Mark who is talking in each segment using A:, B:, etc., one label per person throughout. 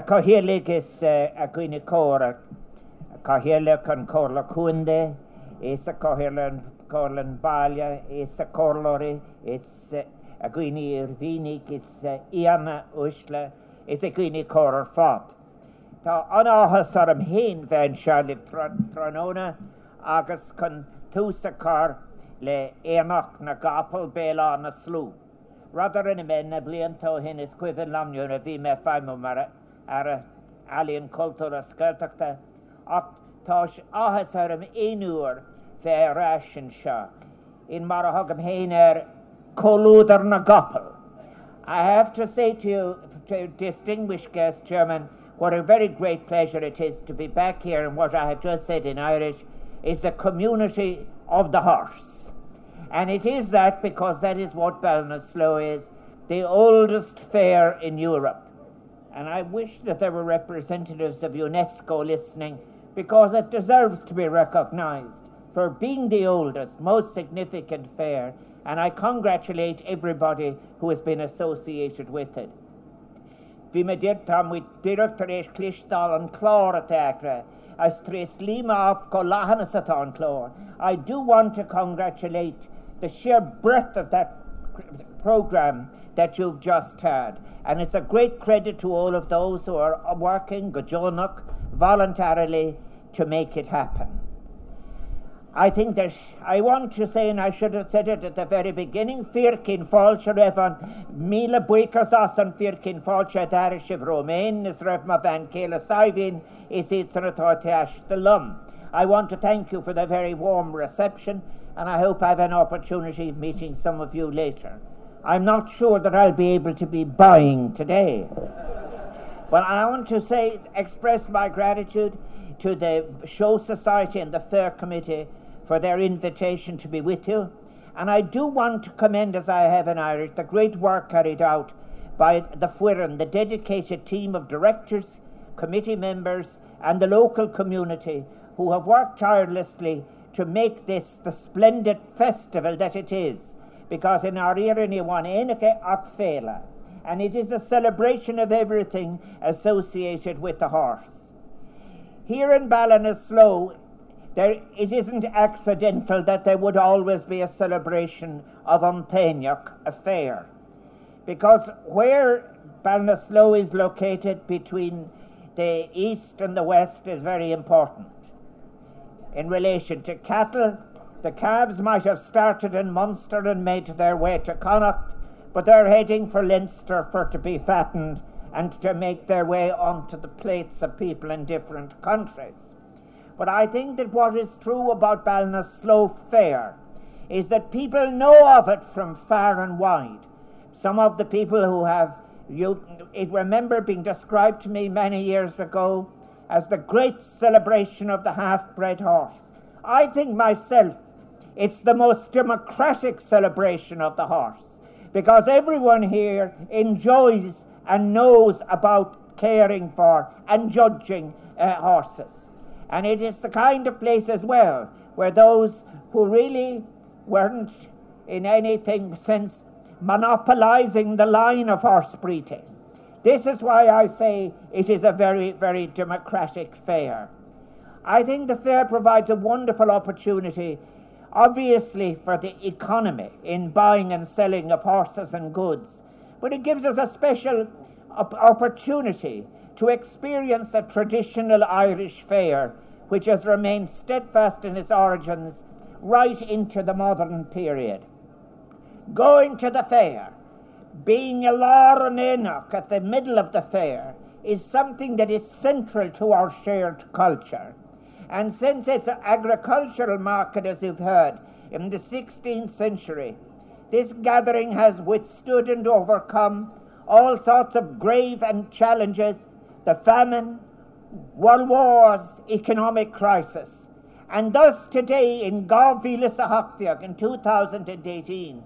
A: Cohélig is a gwine córa, Cohélig an cóla cúnde, is a cohélan cólan balia, is a córlóri, is a gwine i'r finig, is iana usla, is a gwine córar fat. Tá anáhas ar am héin bhein seálig tróna agus chun túsa car le éach na gapal béla na slú. Radar in men na bliantá hin is cuihan lamniú a bhí me feimú mar ar a alíonn cultúr a scailteachta ach tá áhas ar am éúir bheit rásin seo. In. I have to say to you, to distinguished guest chairman, what a very great pleasure it is to be back here and what I have just said in Irish is the community of the horse. And it is that because that is what Ballinasloe is, the oldest fair in Europe. And I wish that there were representatives of UNESCO listening because it deserves to be recognized for being the oldest, most significant fair. And I congratulate everybody who has been associated with it. Bhí me dir tá mu director éis clistal an as tres lima af go lahana satá an. I do want to congratulate the sheer breadth of that program that you've just had. And it's a great credit to all of those who are working, Gajonuk, voluntarily to make it happen. I think there's, I want to say, and I should have said it at the very beginning, Firkin Falcher Evan, Mila Buikas Asan Firkin Falcher Darishiv Romain, is Revma Van Kela Saivin, is Itzanatortash the Lum. I want to thank you for the very warm reception, and I hope I have an opportunity of meeting some of you later. I'm not sure that I'll be able to be buying today. but I want to say, express my gratitude to the Show Society and the Fair Committee for their invitation to be with you. And I do want to commend, as I have in Irish, the great work carried out by the Fuiran, the dedicated team of directors, committee members, and the local community who have worked tirelessly to make this the splendid festival that it is. Because in our Irene one Enike Akfela, and it is a celebration of everything associated with the horse. Here in Ballinasloe, there, it isn't accidental that there would always be a celebration of Antaniach, a fair. Because where Ballinasloe is located between the east and the west is very important. In relation to cattle, the calves might have started in Munster and made their way to Connacht, but they're heading for Leinster for to be fattened and to make their way onto the plates of people in different countries. But I think that what is true about Ballinasloe Fair is that people know of it from far and wide. Some of the people who have you it remember being described to me many years ago as the great celebration of the half-bred horse. I think myself it's the most democratic celebration of the horse because everyone here enjoys and knows about caring for and judging uh, horses. And it is the kind of place as well where those who really weren't in anything since monopolizing the line of horse breeding. This is why I say it is a very, very democratic fair. I think the fair provides a wonderful opportunity, obviously, for the economy in buying and selling of horses and goods, but it gives us a special op- opportunity to experience a traditional Irish fair which has remained steadfast in its origins right into the modern period. Going to the fair, being a Lauren Enoch at the middle of the fair, is something that is central to our shared culture. And since its agricultural market, as you've heard, in the 16th century, this gathering has withstood and overcome all sorts of grave and challenges the famine, world wars, economic crisis. And thus today in Garvilisahaktiak in 2018,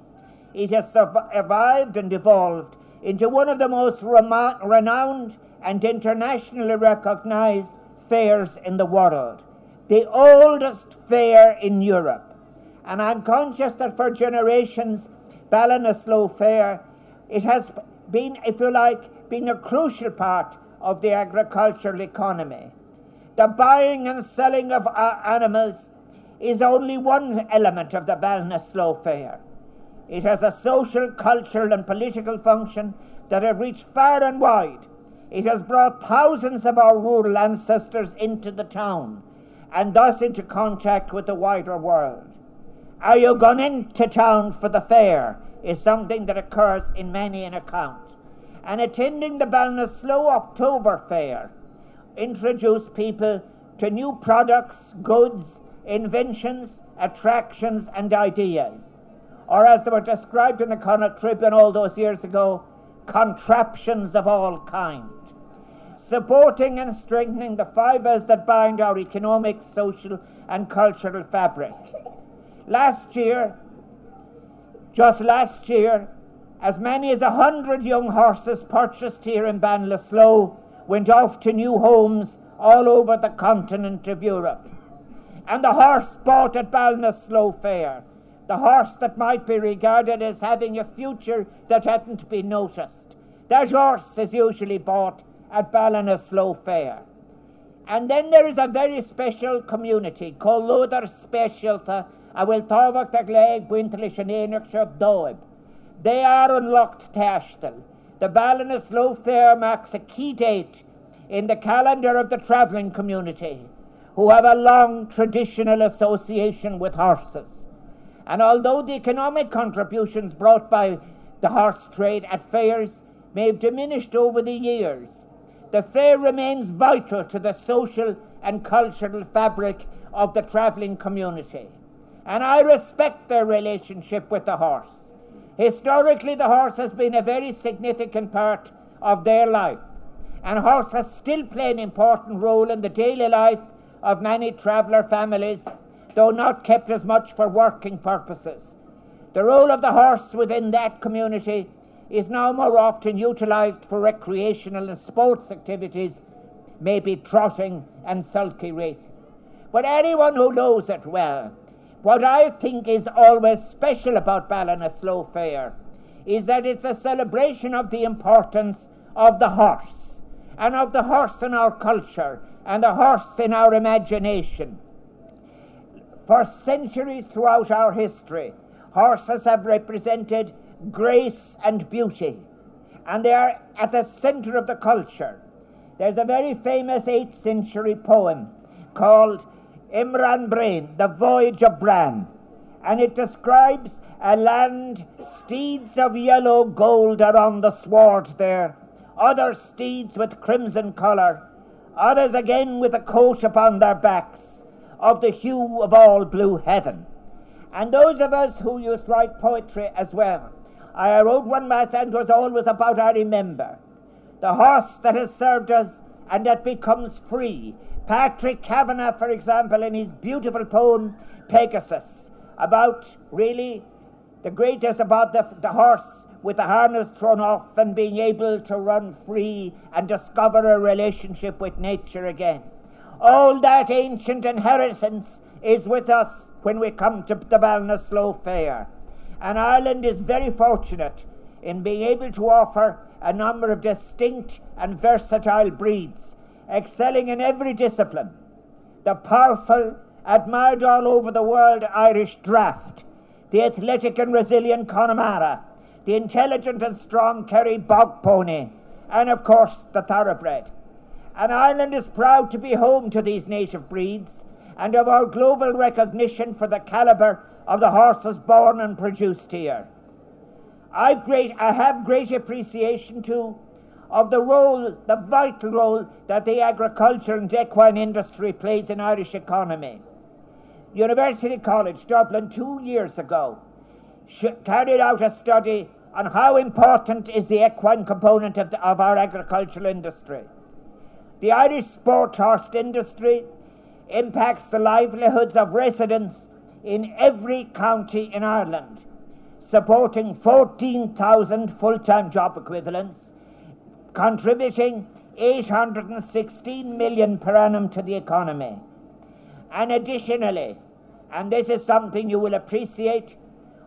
A: it has survived and evolved into one of the most renowned and internationally recognized fairs in the world, the oldest fair in Europe. And I'm conscious that for generations, Ballinasloe Fair, it has been, if you like, been a crucial part of the agricultural economy. The buying and selling of uh, animals is only one element of the Ballinasloe Fair. It has a social, cultural, and political function that have reached far and wide. It has brought thousands of our rural ancestors into the town and thus into contact with the wider world. Are you going into town for the fair? Is something that occurs in many an account. And attending the Ballinasloe October Fair introduced people to new products, goods, inventions, attractions, and ideas. Or as they were described in the Connacht Tribune all those years ago, contraptions of all kinds supporting and strengthening the fibres that bind our economic, social, and cultural fabric. Last year, just last year, as many as a hundred young horses purchased here in Ballinasloe went off to new homes all over the continent of Europe. And the horse bought at Ballinasloe Fair, the horse that might be regarded as having a future that hadn't been noticed, that horse is usually bought at Ballinasloe Fair. And then there is a very special community called Luther Specialta a will táhacht ag le buinte leis an éanaach se dóib. They are unlocked Tashtel. The Ballinasloe Fair marks a key date in the calendar of the travelling community, who have a long traditional association with horses. And although the economic contributions brought by the horse trade at fairs may have diminished over the years, the fair remains vital to the social and cultural fabric of the travelling community. And I respect their relationship with the horse. Historically, the horse has been a very significant part of their life, and horses still play an important role in the daily life of many traveller families, though not kept as much for working purposes. The role of the horse within that community is now more often utilised for recreational and sports activities, maybe trotting and sulky racing. But anyone who knows it well, what I think is always special about Ballinasloe Fair is that it's a celebration of the importance of the horse and of the horse in our culture and the horse in our imagination. For centuries throughout our history, horses have represented grace and beauty, and they are at the center of the culture. There's a very famous 8th century poem called Immram Brain, The Voyage of Bran, and it describes a land, steeds of yellow gold are on the sward there, other steeds with crimson colour, others again with a coat upon their backs, of the hue of all blue heaven. And those of us who used to write poetry as well I wrote one mass and was always about I remember. The horse that has served us and that becomes free. Patrick Kavanagh, for example, in his beautiful poem Pegasus, about really the greatest about the, the horse with the harness thrown off and being able to run free and discover a relationship with nature again. All that ancient inheritance is with us when we come to the Ballinasloe Fair. And Ireland is very fortunate in being able to offer a number of distinct and versatile breeds, excelling in every discipline. The powerful, admired all over the world Irish Draught, the athletic and resilient Connemara, the intelligent and strong Kerry Bog Pony, and of course the Thoroughbred. And Ireland is proud to be home to these native breeds and of our global recognition for the calibre of the horses born and produced here. I've great, I have great appreciation too of the role, the vital role that the agriculture and equine industry plays in Irish economy. University College Dublin two years ago carried out a study on how important is the equine component of, the, of our agricultural industry. The Irish sport horse industry impacts the livelihoods of residents in every county in Ireland, supporting 14,000 full time job equivalents, contributing 816 million per annum to the economy. And additionally, and this is something you will appreciate,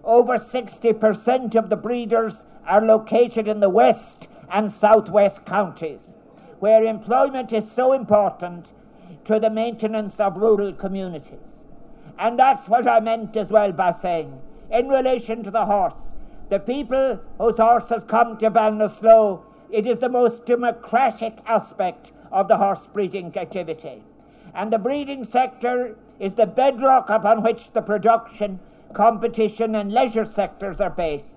A: over 60% of the breeders are located in the west and southwest counties, where employment is so important to the maintenance of rural communities. And that's what I meant as well by saying, in relation to the horse, the people whose horses come to Ballinasloe, it is the most democratic aspect of the horse breeding activity. And the breeding sector is the bedrock upon which the production, competition, and leisure sectors are based.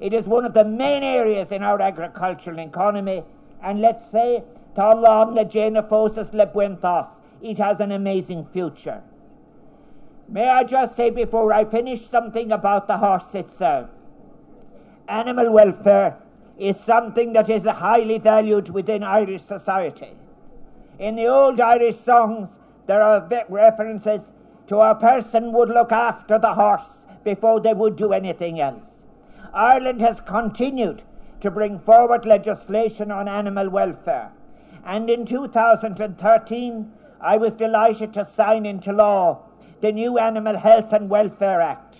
A: It is one of the main areas in our agricultural economy, and let's say, Talon le Genofosis le Buenthos, it has an amazing future. May I just say before I finish something about the horse itself? Animal welfare is something that is highly valued within Irish society. In the old Irish songs, there are references to a person would look after the horse before they would do anything else. Ireland has continued to bring forward legislation on animal welfare, and in 2013 I was delighted to sign into law the new Animal Health and Welfare Act.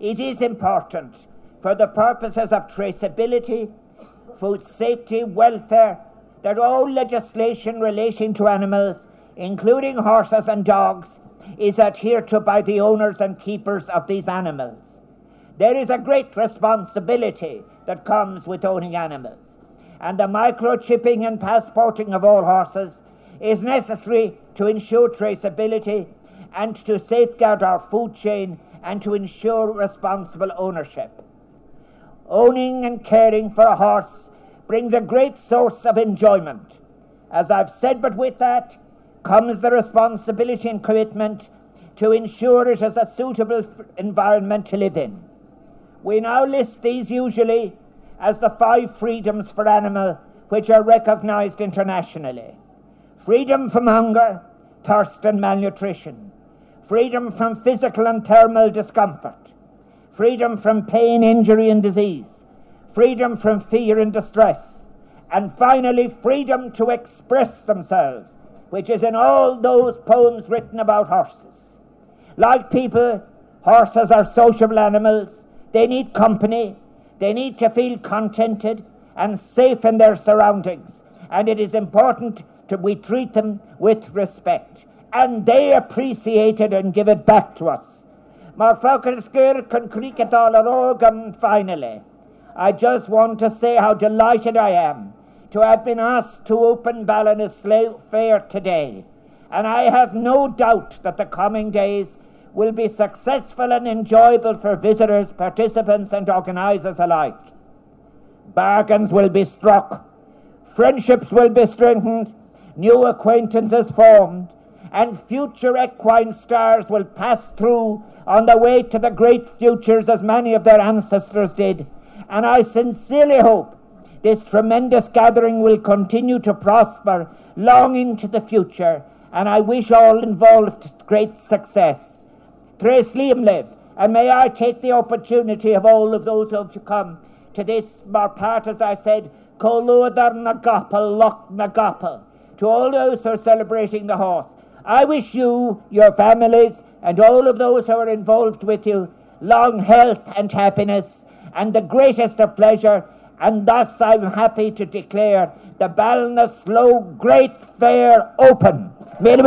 A: It is important for the purposes of traceability, food safety, welfare, that all legislation relating to animals, including horses and dogs, is adhered to by the owners and keepers of these animals. There is a great responsibility that comes with owning animals, and the microchipping and passporting of all horses is necessary to ensure traceability and to safeguard our food chain and to ensure responsible ownership. Owning and caring for a horse brings a great source of enjoyment. As I've said, but with that comes the responsibility and commitment to ensure it is a suitable environment to live in. We now list these usually as the five freedoms for animal which are recognized internationally freedom from hunger, thirst, and malnutrition, freedom from physical and thermal discomfort, freedom from pain, injury, and disease, freedom from fear and distress, and finally, freedom to express themselves, which is in all those poems written about horses. Like people, horses are sociable animals. They need company. They need to feel contented and safe in their surroundings. And it is important that we treat them with respect and they appreciate it and give it back to us. Mar Focalskur con finally. I just want to say how delighted I am to have been asked to open Ballinasloe Fair today. And I have no doubt that the coming days will be successful and enjoyable for visitors, participants, and organisers alike. Bargains will be struck, friendships will be strengthened, new acquaintances formed, and future equine stars will pass through on the way to the great futures as many of their ancestors did. And I sincerely hope this tremendous gathering will continue to prosper long into the future. And I wish all involved great success. Tres Liam live. And may I take the opportunity of all of those who have come to this part, as I said, Koludar Nagapal, Loch Nagapal, to all those who are celebrating the horse. I wish you, your families, and all of those who are involved with you long health and happiness and the greatest of pleasure. And thus I'm happy to declare the Ballinasloe Great Fair open. Many